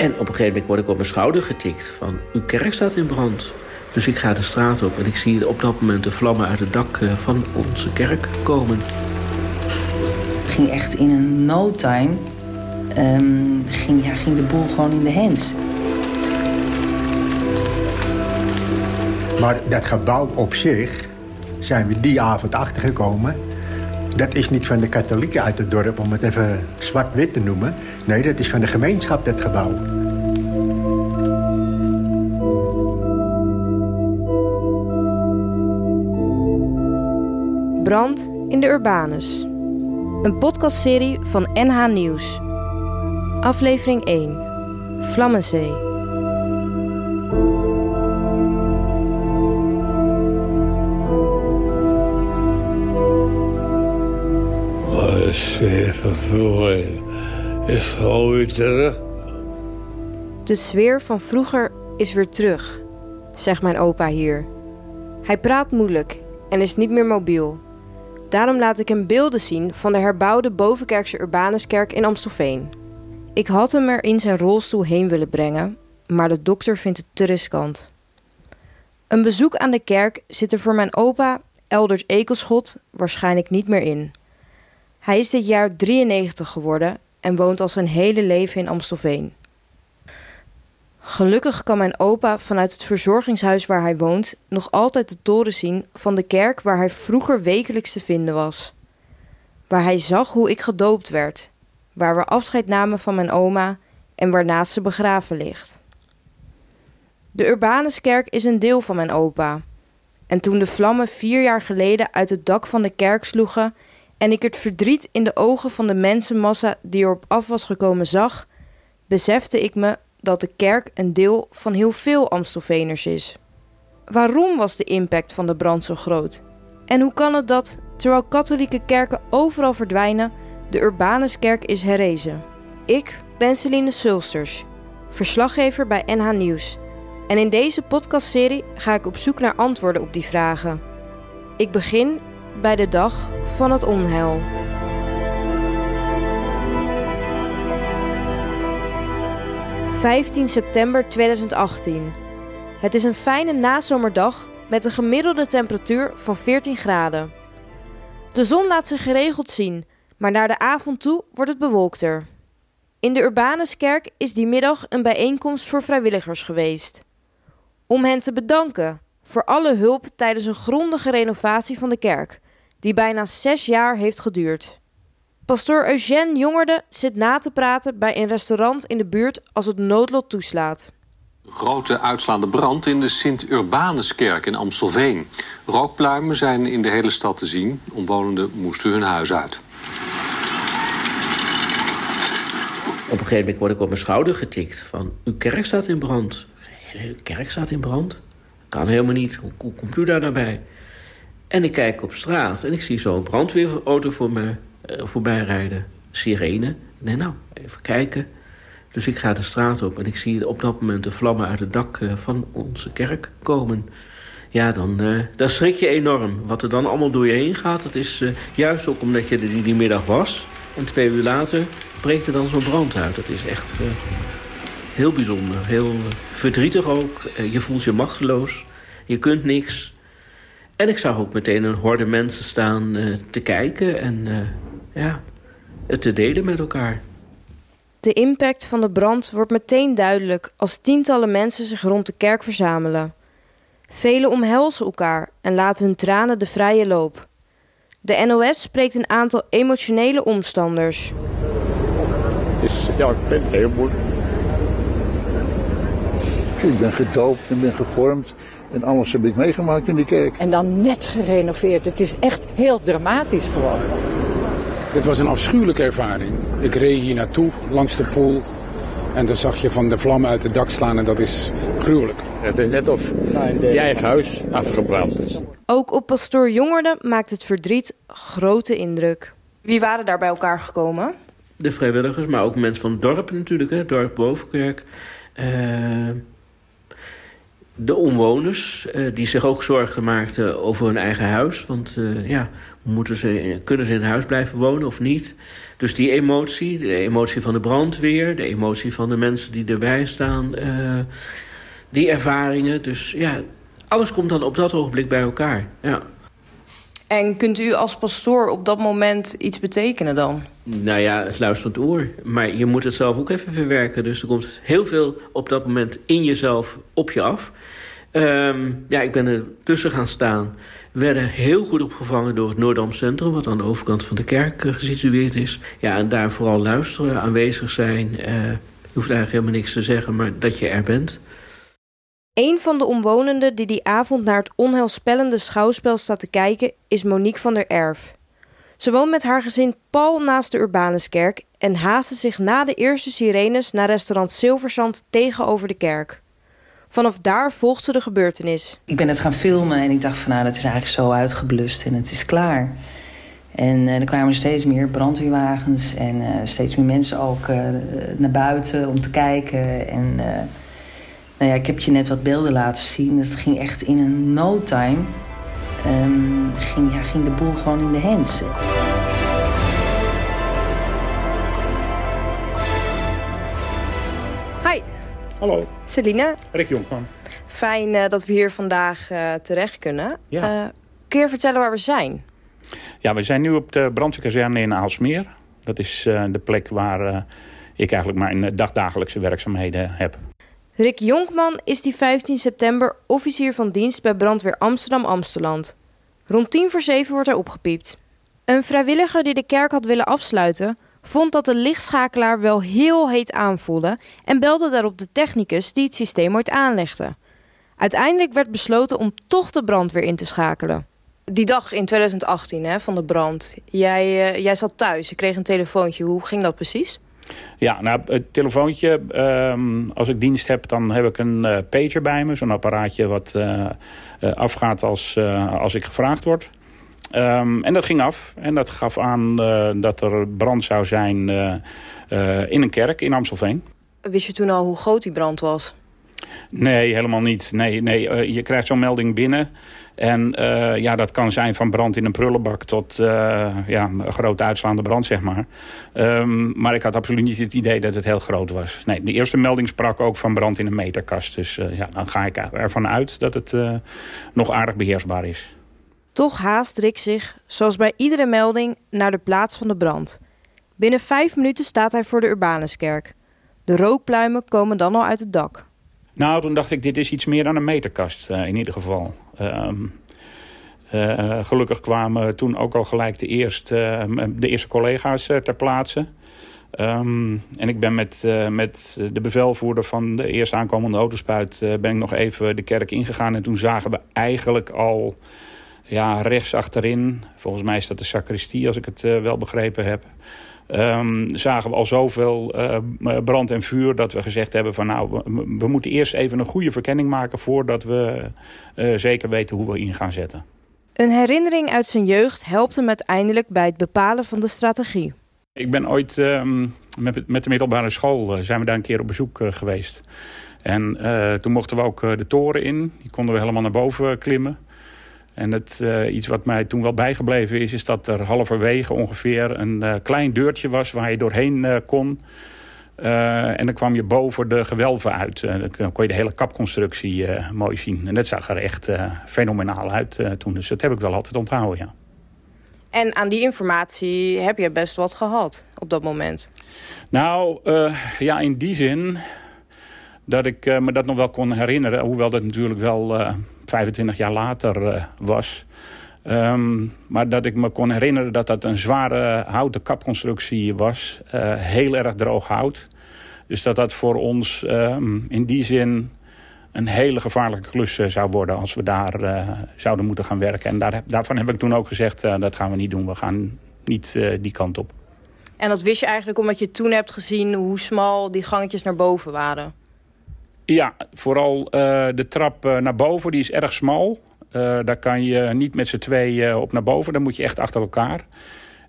En op een gegeven moment word ik op mijn schouder getikt van... uw kerk staat in brand. Dus ik ga de straat op en ik zie op dat moment de vlammen uit het dak eh, van onze kerk komen. Het ging echt in een no time. Um, ging, ja, ging de boel gewoon in de hands. Maar dat gebouw op zich zijn we die avond achtergekomen. Dat is niet van de katholieken uit het dorp, om het even zwart-wit te noemen. Nee, dat is van de gemeenschap, dat gebouw. Brand in de Urbanus. Een podcastserie van NH Nieuws. Aflevering 1. Vlammenzee. Sfeer vroeger is gewoon weer terug. De sfeer van vroeger is weer terug, zegt mijn opa hier. Hij praat moeilijk en is niet meer mobiel. Daarom laat ik hem beelden zien van de herbouwde Bovenkerkse Urbanuskerk in Amstelveen. Ik had hem er in zijn rolstoel heen willen brengen, maar de dokter vindt het te riskant. Een bezoek aan de kerk zit er voor mijn opa, Elders Ekelschot, waarschijnlijk niet meer in. Hij is dit jaar 93 geworden en woont al zijn hele leven in Amstelveen. Gelukkig kan mijn opa vanuit het verzorgingshuis waar hij woont nog altijd de toren zien van de kerk waar hij vroeger wekelijks te vinden was. Waar hij zag hoe ik gedoopt werd, waar we afscheid namen van mijn oma en waarnaast ze begraven ligt. De Urbanuskerk is een deel van mijn opa. En toen de vlammen vier jaar geleden uit het dak van de kerk sloegen en ik het verdriet in de ogen van de mensenmassa die erop af was gekomen zag, besefte ik me dat de kerk een deel van heel veel Amstelveners is. Waarom was de impact van de brand zo groot? En hoe kan het dat, terwijl katholieke kerken overal verdwijnen, de Urbanuskerk is herrezen? Ik ben Celine Sulsters, verslaggever bij NH Nieuws. En in deze podcastserie ga ik op zoek naar antwoorden op die vragen. Ik begin bij de dag van het onheil. 15 september 2018. Het is een fijne nazomerdag met een gemiddelde temperatuur van 14 graden. De zon laat zich geregeld zien, maar naar de avond toe wordt het bewolkter. In de Urbanuskerk is die middag een bijeenkomst voor vrijwilligers geweest. Om hen te bedanken voor alle hulp tijdens een grondige renovatie van de kerk, die bijna zes jaar heeft geduurd. Pastoor Eugène Jongerde zit na te praten bij een restaurant in de buurt als het noodlot toeslaat. Grote uitslaande brand in de Sint-Urbanuskerk in Amstelveen. Rookpluimen zijn in de hele stad te zien. Omwonenden moesten hun huis uit. Op een gegeven moment word ik op mijn schouder getikt van... uw kerk staat in brand. Uw kerk staat in brand? Kan helemaal niet. Hoe, hoe komt u daar nou bij? En ik kijk op straat en ik zie zo'n brandweerauto voor me uh, voorbij rijden. Sirene. Nee, nou, even kijken. Dus ik ga de straat op en ik zie op dat moment de vlammen uit het dak uh, van onze kerk komen. Ja, dan, uh, dan schrik je enorm. Wat er dan allemaal door je heen gaat, dat is juist ook omdat je er die, die middag was. En twee uur later breekt er dan zo'n brand uit. Dat is echt heel bijzonder. Heel verdrietig ook. je voelt je machteloos. Je kunt niks. En ik zag ook meteen een horde mensen staan te kijken en ja, het te delen met elkaar. De impact van de brand wordt meteen duidelijk als tientallen mensen zich rond de kerk verzamelen. Velen omhelzen elkaar en laten hun tranen de vrije loop. De NOS spreekt een aantal emotionele omstanders. Het is, ja, ik vind het heel moeilijk. Ik ben gedoopt en ben gevormd en alles heb ik meegemaakt in die kerk. En dan net gerenoveerd. Het is echt heel dramatisch gewoon. Dit was een afschuwelijke ervaring. Ik reed hier naartoe, langs de pool. En dan zag je van de vlammen uit het dak slaan en dat is gruwelijk. Het is net of je eigen huis afgebrand is. Ook op pastoor Jongerde maakt het verdriet grote indruk. Wie waren daar bij elkaar gekomen? De vrijwilligers, maar ook mensen van het dorp natuurlijk. Het dorp Bovenkerk. Uh, de omwoners, uh, die zich ook zorgen maakten over hun eigen huis. Want uh, ja, Moeten ze, kunnen ze in huis blijven wonen of niet? Dus die emotie, de emotie van de brandweer... de emotie van de mensen die erbij staan... Uh, die ervaringen. Dus ja, alles komt dan op dat ogenblik bij elkaar. Ja. En kunt u als pastoor op dat moment iets betekenen dan? Nou ja, het luisterend oor. Maar je moet het zelf ook even verwerken. Dus er komt heel veel op dat moment in jezelf op je af. Um, ja, ik ben er tussen gaan staan. We werden heel goed opgevangen door het Noordam Centrum... wat aan de overkant van de kerk uh, gesitueerd is. Ja, en daar vooral luisteren, aanwezig zijn. Uh, je hoeft eigenlijk helemaal niks te zeggen, maar dat je er bent. Een van de omwonenden die die avond naar het onheilspellende schouwspel staat te kijken is Monique van der Erf. Ze woont met haar gezin pal naast de Urbanuskerk en haastte zich na de eerste sirenes naar restaurant Silverzand tegenover de kerk. Vanaf daar volgt ze de gebeurtenis. Ik ben het gaan filmen en ik dacht van nou dat is eigenlijk zo uitgeblust en het is klaar. En uh, er kwamen steeds meer brandweerwagens en uh, steeds meer mensen ook uh, naar buiten om te kijken. En nou ja, ik heb je net wat beelden laten zien. Het ging echt in een no time. Um, ging, ja, ging de boel gewoon in de hands. Hi. Hallo. Celina. Rick Jonkman. Fijn uh, dat we hier vandaag uh, terecht kunnen. Ja. Uh, kun je vertellen waar we zijn? Ja, we zijn nu op de brandweerkazerne in Aalsmeer. Dat is de plek waar ik eigenlijk mijn dagdagelijkse werkzaamheden heb. Rick Jonkman is die 15 september officier van dienst bij brandweer Amsterdam-Amsteland. Rond tien voor zeven wordt hij opgepiept. Een vrijwilliger die de kerk had willen afsluiten... vond dat de lichtschakelaar wel heel heet aanvoelde... en belde daarop de technicus die het systeem ooit aanlegde. Uiteindelijk werd besloten om toch de brandweer in te schakelen. Die dag in 2018 hè, van de brand, jij, uh, jij zat thuis, je kreeg een telefoontje. Hoe ging dat precies? Ja, nou, het telefoontje, um, als ik dienst heb, dan heb ik een uh, pager bij me. Zo'n apparaatje wat uh, uh, afgaat als, als ik gevraagd word. Um, en dat ging af. En dat gaf aan dat er brand zou zijn in een kerk in Amstelveen. Wist je toen al hoe groot die brand was? Nee, helemaal niet. Nee, nee, je krijgt zo'n melding binnen... En uh, ja, dat kan zijn van brand in een prullenbak tot uh, ja, een grote uitslaande brand, zeg maar. Um, maar ik had absoluut niet het idee dat het heel groot was. Nee, de eerste melding sprak ook van brand in een meterkast. Dus uh, ja, dan ga ik ervan uit dat het nog aardig beheersbaar is. Toch haast Rick zich, zoals bij iedere melding, naar de plaats van de brand. Binnen vijf minuten staat hij voor de Urbanuskerk. De rookpluimen komen dan al uit het dak. Nou, toen dacht ik, dit is iets meer dan een meterkast in ieder geval. Um, uh, gelukkig kwamen toen ook al gelijk de eerste, uh, de eerste collega's uh, ter plaatse. Um, en ik ben met, met de bevelvoerder van de eerste aankomende autospuit... ben ik nog even de kerk ingegaan. En toen zagen we eigenlijk al ja, rechts achterin... volgens mij is dat de sacristie als ik het wel begrepen heb... Um, zagen we al zoveel uh, brand en vuur dat we gezegd hebben van nou, we, we, moeten eerst even een goede verkenning maken voordat we uh, zeker weten hoe we in gaan zetten. Een herinnering uit zijn jeugd helpt hem uiteindelijk bij het bepalen van de strategie. Ik ben ooit um, met, met, de middelbare school uh, zijn we daar een keer op bezoek geweest. En toen mochten we ook de toren in. Die konden we helemaal naar boven klimmen. En het, uh, iets wat mij toen wel bijgebleven is... is dat er halverwege ongeveer een uh, klein deurtje was... waar je doorheen uh, kon. en dan kwam je boven de gewelven uit. dan kon je de hele kapconstructie mooi zien. En dat zag er echt fenomenaal uit toen. Dus dat heb ik wel altijd onthouden, ja. En aan die informatie heb je best wat gehad op dat moment? Nou, ja, in die zin dat ik me dat nog wel kon herinneren. Hoewel dat natuurlijk wel 25 jaar later uh, was. Um, maar dat ik me kon herinneren dat dat een zware houten kapconstructie was. Uh, heel erg droog hout. Dus dat dat voor ons um, in die zin een hele gevaarlijke klus zou worden... als we daar zouden moeten gaan werken. En daar, daarvan heb ik toen ook gezegd, dat gaan we niet doen. We gaan niet die kant op. En dat wist je eigenlijk omdat je toen hebt gezien... hoe smal die gangetjes naar boven waren? Ja, vooral uh, de trap uh, naar boven, die is erg smal. Uh, daar kan je niet met z'n twee op naar boven, dan moet je echt achter elkaar.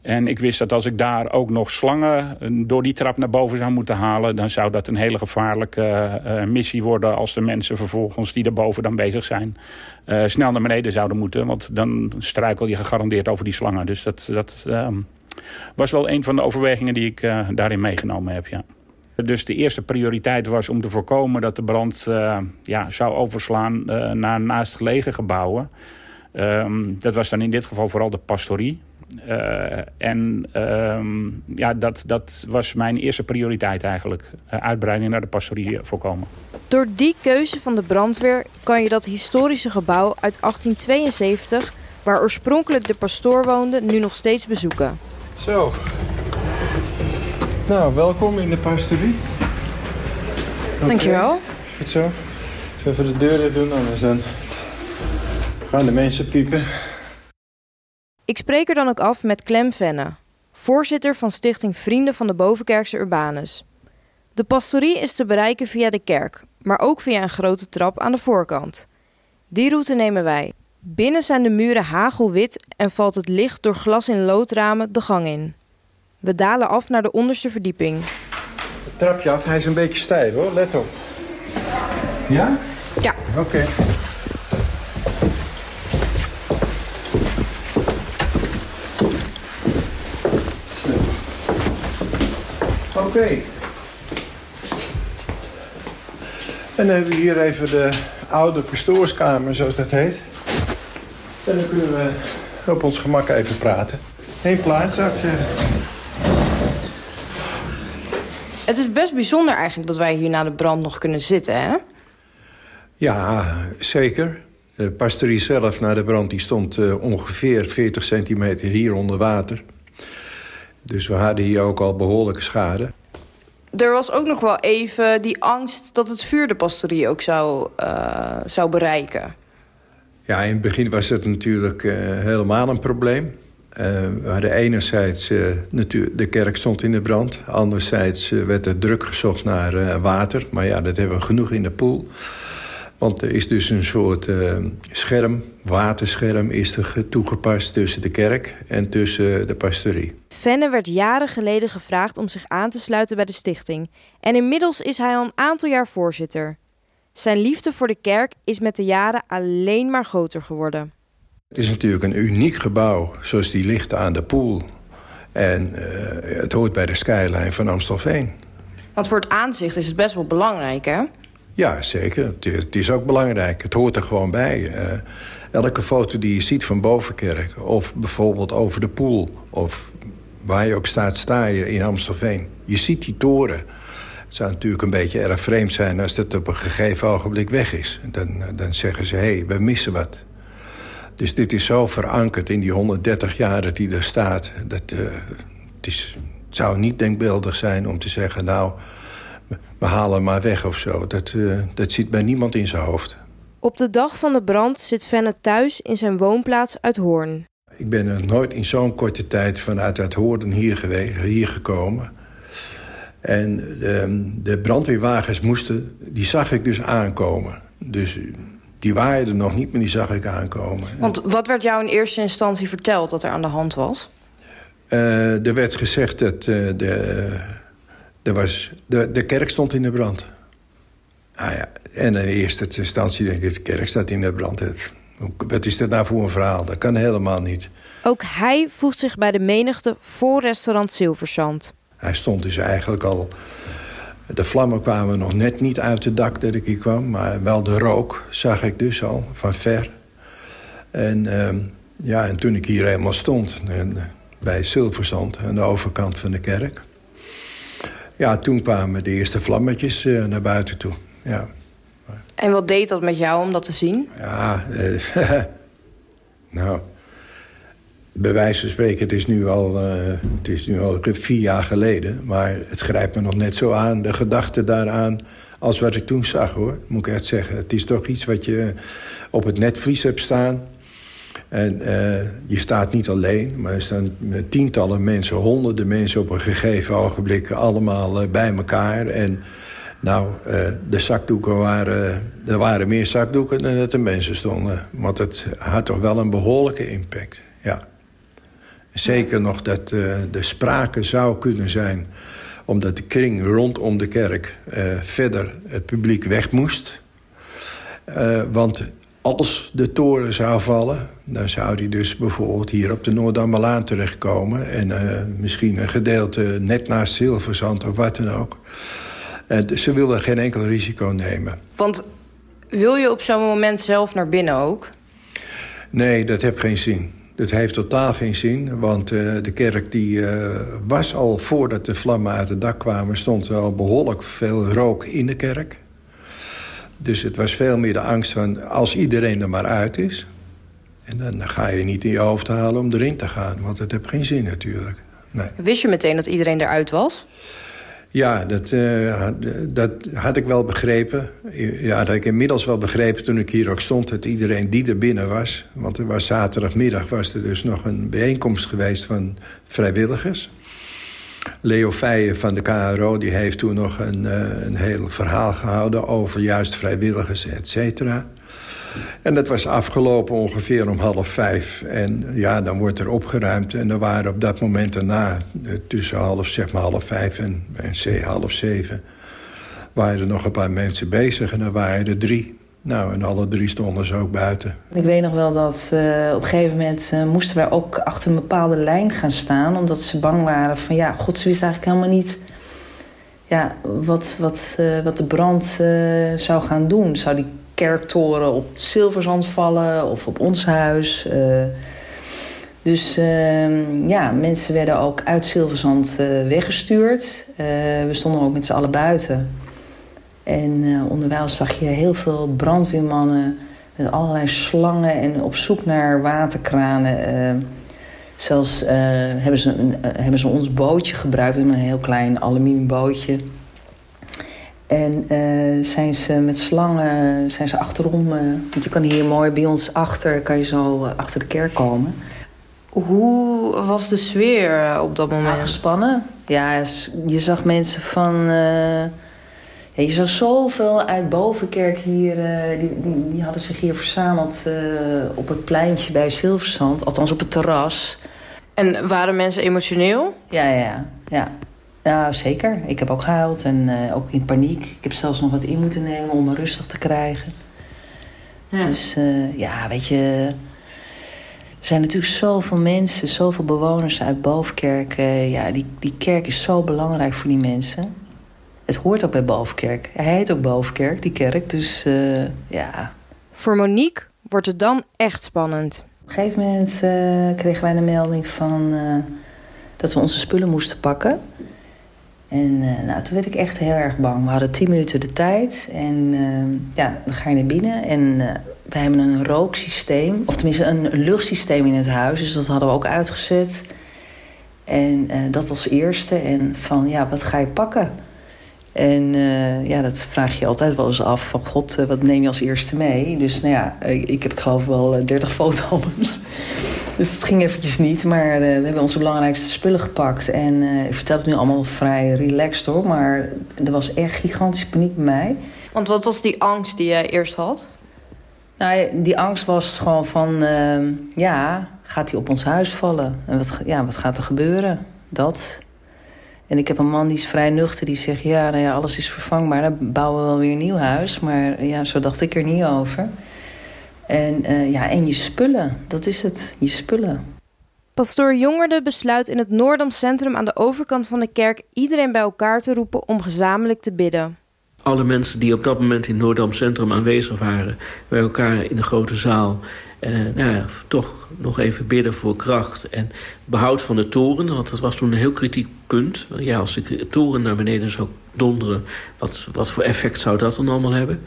En ik wist dat als ik daar ook nog slangen door die trap naar boven zou moeten halen... dan zou dat een hele gevaarlijke missie worden... als de mensen vervolgens die daarboven dan bezig zijn... Snel naar beneden zouden moeten. Want dan struikel je gegarandeerd over die slangen. Dus dat, dat uh, was wel een van de overwegingen die ik daarin meegenomen heb, ja. Dus de eerste prioriteit was om te voorkomen dat de brand ja, zou overslaan naar naastgelegen gebouwen. Um, dat was dan in dit geval vooral de pastorie. Uh, en uh, ja, dat, dat was mijn eerste prioriteit eigenlijk. Uh, uitbreiding naar de pastorie voorkomen. Door die keuze van de brandweer kan je dat historische gebouw uit 1872... waar oorspronkelijk de pastoor woonde, nu nog steeds bezoeken. Zo. Nou, welkom in de pastorie. Okay. Dankjewel. Goed zo. Even de deur dicht doen, anders dan gaan de mensen piepen. Ik spreek er dan ook af met Clem Venne, voorzitter van stichting Vrienden van de Bovenkerkse Urbanus. De pastorie is te bereiken via de kerk, maar ook via een grote trap aan de voorkant. Die route nemen wij. Binnen zijn de muren hagelwit en valt het licht door glas in loodramen de gang in. We dalen af naar de onderste verdieping. Het trapje af, hij is een beetje stijl hoor, let op. Ja? Ja. Oké. Okay. Oké. Okay. En dan hebben we hier even de oude pastoorskamer, zoals dat heet. En dan kunnen we op ons gemak even praten. Eén plaats, zou ik zeggen. Het is best bijzonder eigenlijk dat wij hier na de brand nog kunnen zitten, hè? Ja, zeker. De pastorie zelf na de brand die stond uh, ongeveer 40 centimeter hier onder water. Dus we hadden hier ook al behoorlijke schade. Er was ook nog wel even die angst dat het vuur de pastorie ook zou, uh, zou bereiken. Ja, in het begin was het natuurlijk uh, helemaal een probleem. Uh, we hadden enerzijds, de kerk stond in de brand. Anderzijds werd er druk gezocht naar water. Maar ja, dat hebben we genoeg in de poel. Want er is dus een soort uh, scherm, waterscherm, is er toegepast tussen de kerk en tussen de pastorie. Venne werd jaren geleden gevraagd om zich aan te sluiten bij de stichting. En inmiddels is hij al een aantal jaar voorzitter. Zijn liefde voor de kerk is met de jaren alleen maar groter geworden. Het is natuurlijk een uniek gebouw, zoals die ligt aan de poel. En uh, het hoort bij de skyline van Amstelveen. Want voor het aanzicht is het best wel belangrijk, hè? Ja, zeker. Het is ook belangrijk. Het hoort er gewoon bij. Uh, elke foto die je ziet van Bovenkerk... of bijvoorbeeld over de poel... of waar je ook staat, sta je in Amstelveen. Je ziet die toren. Het zou natuurlijk een beetje erg vreemd zijn... als dat op een gegeven ogenblik weg is. Dan, dan zeggen ze, hé, hey, we missen wat. Dus dit is zo verankerd in die 130 jaar dat hij er staat... dat uh, het, is, het zou niet denkbeeldig zijn om te zeggen... nou we halen hem maar weg of zo. Dat, uh, dat zit bij niemand in zijn hoofd. Op de dag van de brand zit Venne thuis in zijn woonplaats uit Hoorn. Ik ben er nooit in zo'n korte tijd vanuit uit Hoorn hier, geweest, hier gekomen. En de, de brandweerwagens moesten, die zag ik dus aankomen. Dus die waren er nog niet, maar die zag ik aankomen. Want wat werd jou in eerste instantie verteld dat er aan de hand was? Uh, er werd gezegd dat uh, de er was, de, de kerk stond in de brand. Ah ja, en in eerste instantie denk ik, de kerk staat in de brand. Het, wat is dat nou voor een verhaal? Dat kan helemaal niet. Ook hij voegt zich bij de menigte voor restaurant Zilverzand. Hij stond dus eigenlijk al... De vlammen kwamen nog net niet uit het dak dat ik hier kwam... maar wel de rook zag ik dus al, van ver. En, uh, ja, en toen ik hier helemaal stond, en, bij Zilverzand... aan de overkant van de kerk ja, toen kwamen de eerste vlammetjes uh, naar buiten toe. Ja. En wat deed dat met jou om dat te zien? Ja, uh, nou, bij van spreken, het is, nu al, uh, het is nu al vier jaar geleden... maar het grijpt me nog net zo aan, de gedachte daaraan... als wat ik toen zag, hoor, moet ik echt zeggen. Het is toch iets wat je op het netvlies hebt staan... En uh, je staat niet alleen, maar er staan tientallen mensen, honderden mensen op een gegeven ogenblik allemaal uh, bij elkaar. En nou, de zakdoeken waren, er waren meer zakdoeken dan dat er mensen stonden. Want het had toch wel een behoorlijke impact, ja. Zeker nog dat uh, er sprake zou kunnen zijn... omdat de kring rondom de kerk uh, verder het publiek weg moest. Uh, want als de toren zou vallen... dan zou die dus bijvoorbeeld hier op de Noordammerlaan terechtkomen... en misschien een gedeelte net naast Zilverzand of wat dan ook. Dus ze wilden geen enkel risico nemen. Want wil je op zo'n moment zelf naar binnen ook? Nee, dat heeft geen zin. Dat heeft totaal geen zin, want uh, de kerk die, uh, was al voordat de vlammen uit het dak kwamen... stond er al behoorlijk veel rook in de kerk. Dus het was veel meer de angst van als iedereen er maar uit is... en dan ga je niet in je hoofd halen om erin te gaan, want dat heeft geen zin natuurlijk. Nee. Wist je meteen dat iedereen eruit was? Ja, dat, uh, dat had ik wel begrepen. Ja, dat had ik inmiddels wel begrepen toen ik hier ook stond... dat iedereen die er binnen was. Want er was zaterdagmiddag was er dus nog een bijeenkomst geweest van vrijwilligers. Leo Feijen van de KRO die heeft toen nog een, uh, een heel verhaal gehouden... over juist vrijwilligers, et cetera. En dat was afgelopen ongeveer om half vijf. En ja, dan wordt er opgeruimd. En er waren op dat moment daarna, eh, tussen half, zeg maar half vijf en, en half zeven... waren er nog een paar mensen bezig en dan waren er drie. Nou, en alle drie stonden ze ook buiten. Ik weet nog wel dat uh, op een gegeven moment uh, moesten wij ook achter een bepaalde lijn gaan staan. Omdat ze bang waren van ja, god, ze wist eigenlijk helemaal niet ja, wat, wat, wat de brand zou gaan doen. Zou die kerktoren op Zilverzand vallen of op ons huis. Uh, dus uh, ja, mensen werden ook uit Zilverzand uh, weggestuurd. we stonden ook met z'n allen buiten. En onderwijl zag je heel veel brandweermannen met allerlei slangen en op zoek naar waterkranen. zelfs hebben, ze hebben ze ons bootje gebruikt, een heel klein aluminium bootje. En uh, zijn ze met slangen, zijn ze achterom. Uh, want je kan hier mooi bij ons achter, kan je zo uh, achter de kerk komen. Hoe was de sfeer op dat moment? Aangespannen. Ja, je zag mensen van... Ja, je zag zoveel uit Bovenkerk hier. Die, die, die, hadden zich hier verzameld op het pleintje bij Zilverzand. Althans op het terras. En waren mensen emotioneel? Ja, ja, ja. Ja, zeker. Ik heb ook gehuild en uh, ook in paniek. Ik heb zelfs nog wat in moeten nemen om me rustig te krijgen. Ja. Dus uh, ja, weet je... Er zijn natuurlijk zoveel mensen, zoveel bewoners uit Bovenkerk. Uh, ja, die, die kerk is zo belangrijk voor die mensen. Het hoort ook bij Bovenkerk. Hij heet ook Bovenkerk, die kerk. Dus ja... Voor Monique wordt het dan echt spannend. Op een gegeven moment kregen wij de melding van... dat we onze spullen moesten pakken... En uh, nou, toen werd ik echt heel erg bang. We hadden tien minuten de tijd. En uh, ja, dan ga je naar binnen. En uh, we hebben een rooksysteem. Of tenminste een luchtsysteem in het huis. Dus dat hadden we ook uitgezet. En dat als eerste. En van, ja, wat ga je pakken? En ja, dat vraag je altijd wel eens af. Van, god, wat neem je als eerste mee? Dus nou ja, ik heb geloof wel 30 fotoalbums. Dus dat ging eventjes niet. Maar uh, we hebben onze belangrijkste spullen gepakt. En uh, ik vertel het nu allemaal vrij relaxed hoor. Maar er was echt gigantische paniek bij mij. Want wat was die angst die jij eerst had? Nou, die angst was gewoon van... Uh, ja, gaat hij op ons huis vallen? En wat, ja, wat gaat er gebeuren? Dat. En ik heb een man die is vrij nuchter. Die zegt, ja, nou ja, alles is vervangbaar. Dan bouwen we wel weer een nieuw huis. Maar ja, zo dacht ik er niet over. En, uh, ja, en je spullen, dat is het, je spullen. Pastoor Jongerde besluit in het Noordam Centrum aan de overkant van de kerk iedereen bij elkaar te roepen om gezamenlijk te bidden. Alle mensen die op dat moment in Noordam Centrum aanwezig waren, bij elkaar in de grote zaal. En uh, nou ja, toch nog even bidden voor kracht en behoud van de toren. Want dat was toen een heel kritiek punt. Ja, als de toren naar beneden zou donderen, wat, wat voor effect zou dat dan allemaal hebben?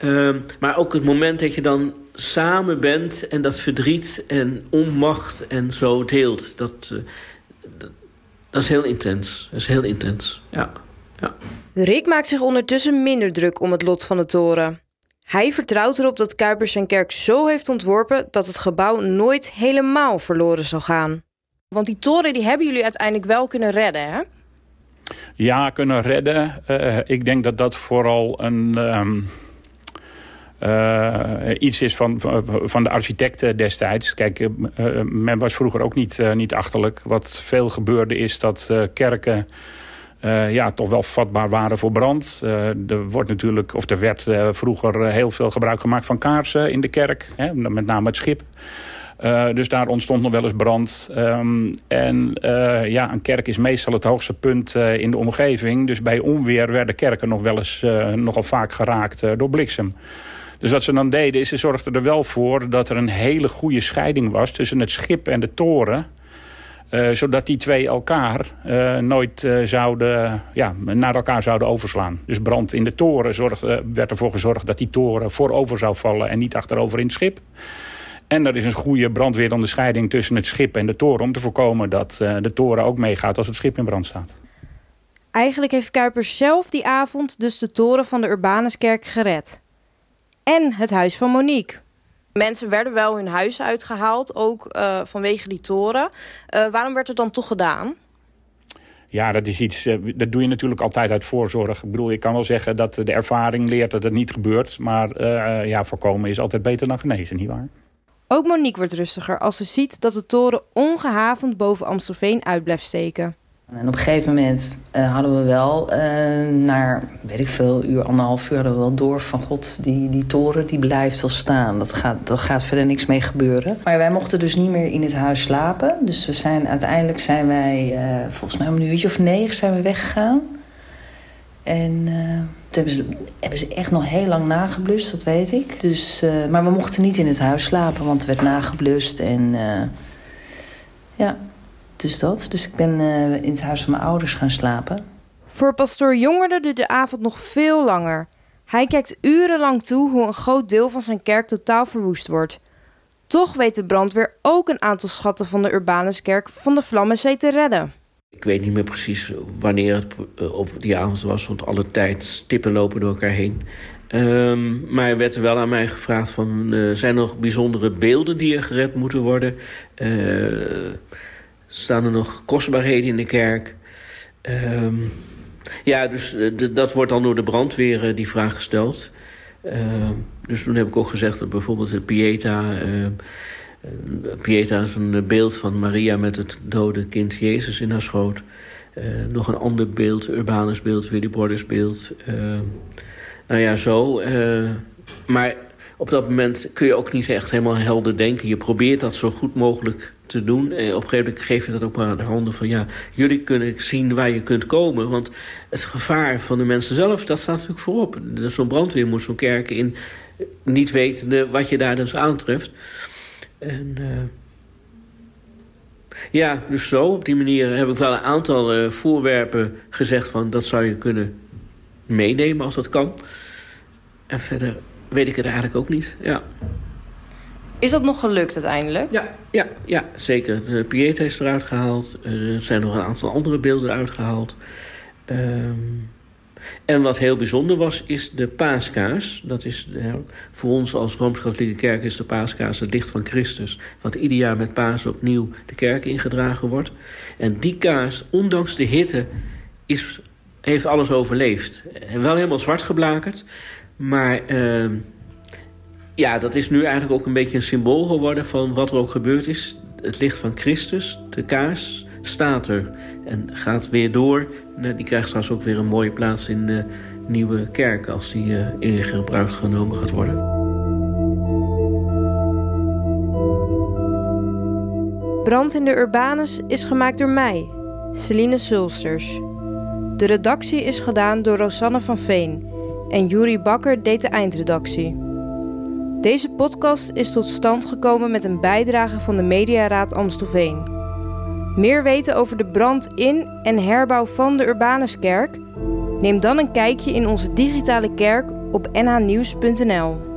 Uh, maar ook het moment dat je dan samen bent en dat verdriet en onmacht en zo deelt. Dat, uh, dat, dat, is heel intens. Dat is heel intens, ja. ja. Rick maakt zich ondertussen minder druk om het lot van de toren. Hij vertrouwt erop dat Kuipers zijn kerk zo heeft ontworpen... dat het gebouw nooit helemaal verloren zal gaan. Want die toren die hebben jullie uiteindelijk wel kunnen redden, hè? Ja, kunnen redden. Uh, ik denk dat dat vooral een... Um iets is van, van de architecten destijds. Kijk, men was vroeger ook niet, niet achterlijk. Wat veel gebeurde is dat kerken uh, ja, toch wel vatbaar waren voor brand. Uh, er, wordt natuurlijk, of er werd uh, vroeger heel veel gebruik gemaakt van kaarsen in de kerk. Hè, met name het schip. dus daar ontstond nog wel eens brand. Um, en ja, een kerk is meestal het hoogste punt in de omgeving. Dus bij onweer werden kerken nog wel eens nogal vaak geraakt door bliksem. Dus wat ze dan deden is, ze zorgden er wel voor dat er een hele goede scheiding was tussen het schip en de toren. Uh, zodat die twee elkaar uh, nooit uh, zouden, ja, naar elkaar zouden overslaan. Dus brand in de toren zorgde, werd ervoor gezorgd dat die toren voorover zou vallen en niet achterover in het schip. En er is een goede brandweeronderscheiding tussen het schip en de toren... om te voorkomen dat de toren ook meegaat als het schip in brand staat. Eigenlijk heeft Kuipers zelf die avond dus de toren van de Urbanuskerk gered. En het huis van Monique. Mensen werden wel hun huis uitgehaald, ook uh, vanwege die toren. Uh, waarom werd het dan toch gedaan? Ja, dat is iets, uh, dat doe je natuurlijk altijd uit voorzorg. Ik bedoel, ik kan wel zeggen dat de ervaring leert dat het niet gebeurt. Maar ja, voorkomen is altijd beter dan genezen, nietwaar? Ook Monique wordt rustiger als ze ziet dat de toren ongehavend boven Amstelveen uit blijft steken. En op een gegeven moment uh, hadden we wel, uh, na weet ik veel, uur, anderhalf uur, hadden we wel door van god, die, die toren die blijft wel staan. Dat gaat, dat gaat verder niks mee gebeuren. Maar wij mochten dus niet meer in het huis slapen. Dus we zijn, uiteindelijk zijn wij, uh, volgens mij om een uurtje of negen zijn we weggegaan. En toen hebben ze, hebben ze echt nog heel lang nageblust, dat weet ik. Dus, maar we mochten niet in het huis slapen, want het werd nageblust en ja... Dus dat. Dus ik ben uh, in het huis van mijn ouders gaan slapen. Voor pastoor Jongerde duurt de avond nog veel langer. Hij kijkt urenlang toe hoe een groot deel van zijn kerk totaal verwoest wordt. Toch weet de brandweer ook een aantal schatten van de Urbanuskerk van de Vlammenzee te redden. Ik weet niet meer precies wanneer het eh, op die avond was, want alle tijd stippen lopen door elkaar heen. Um, maar er werd er wel aan mij gevraagd van, uh, zijn er nog bijzondere beelden die er gered moeten worden? Uh, staan er nog kostbaarheden in de kerk. Um, ja, dus uh, dat wordt dan door de brandweer uh, die vraag gesteld. Uh, dus toen heb ik ook gezegd dat bijvoorbeeld de Pieta... Ehm, Pieta is een beeld van Maria met het dode kind Jezus in haar schoot. nog een ander beeld, Urbanus beeld, Willy Borders beeld. nou ja, zo. maar op dat moment kun je ook niet echt helemaal helder denken. Je probeert dat zo goed mogelijk te doen. En op een gegeven moment geef je dat ook maar aan de handen van... ja, jullie kunnen zien waar je kunt komen. Want het gevaar van de mensen zelf, dat staat natuurlijk voorop. Zo'n brandweer moet zo'n kerk in, niet wetende wat je daar dus aantreft. En... Uh, ja, dus zo, op die manier heb ik wel een aantal voorwerpen gezegd van... dat zou je kunnen meenemen als dat kan. En verder weet ik het eigenlijk ook niet, ja. Is dat nog gelukt uiteindelijk? Ja, ja, ja zeker. De Pieta is eruit gehaald. Er zijn nog een aantal andere beelden uitgehaald. Um, en wat heel bijzonder was, is de paaskaars. Dat is voor ons als Rooms-Katholieke Kerk is de paaskaars het licht van Christus. Wat ieder jaar met paas opnieuw de kerk ingedragen wordt. En die kaars, ondanks de hitte, is, heeft alles overleefd. Wel helemaal zwart geblakerd, maar uh, ja, dat is nu eigenlijk ook een beetje een symbool geworden van wat er ook gebeurd is. Het licht van Christus, de kaars, staat er en gaat weer door. Nou, die krijgt straks ook weer een mooie plaats in de nieuwe kerk als die uh, in gebruik genomen gaat worden. Brand in de Urbanus is gemaakt door mij, Celine Sulsters. De redactie is gedaan door Rosanne van Veen en Juri Bakker deed de eindredactie. Deze podcast is tot stand gekomen met een bijdrage van de Mediaraad Amstelveen. Meer weten over de brand in en herbouw van de Urbanuskerk? Neem dan een kijkje in onze digitale kerk op nhnieuws.nl.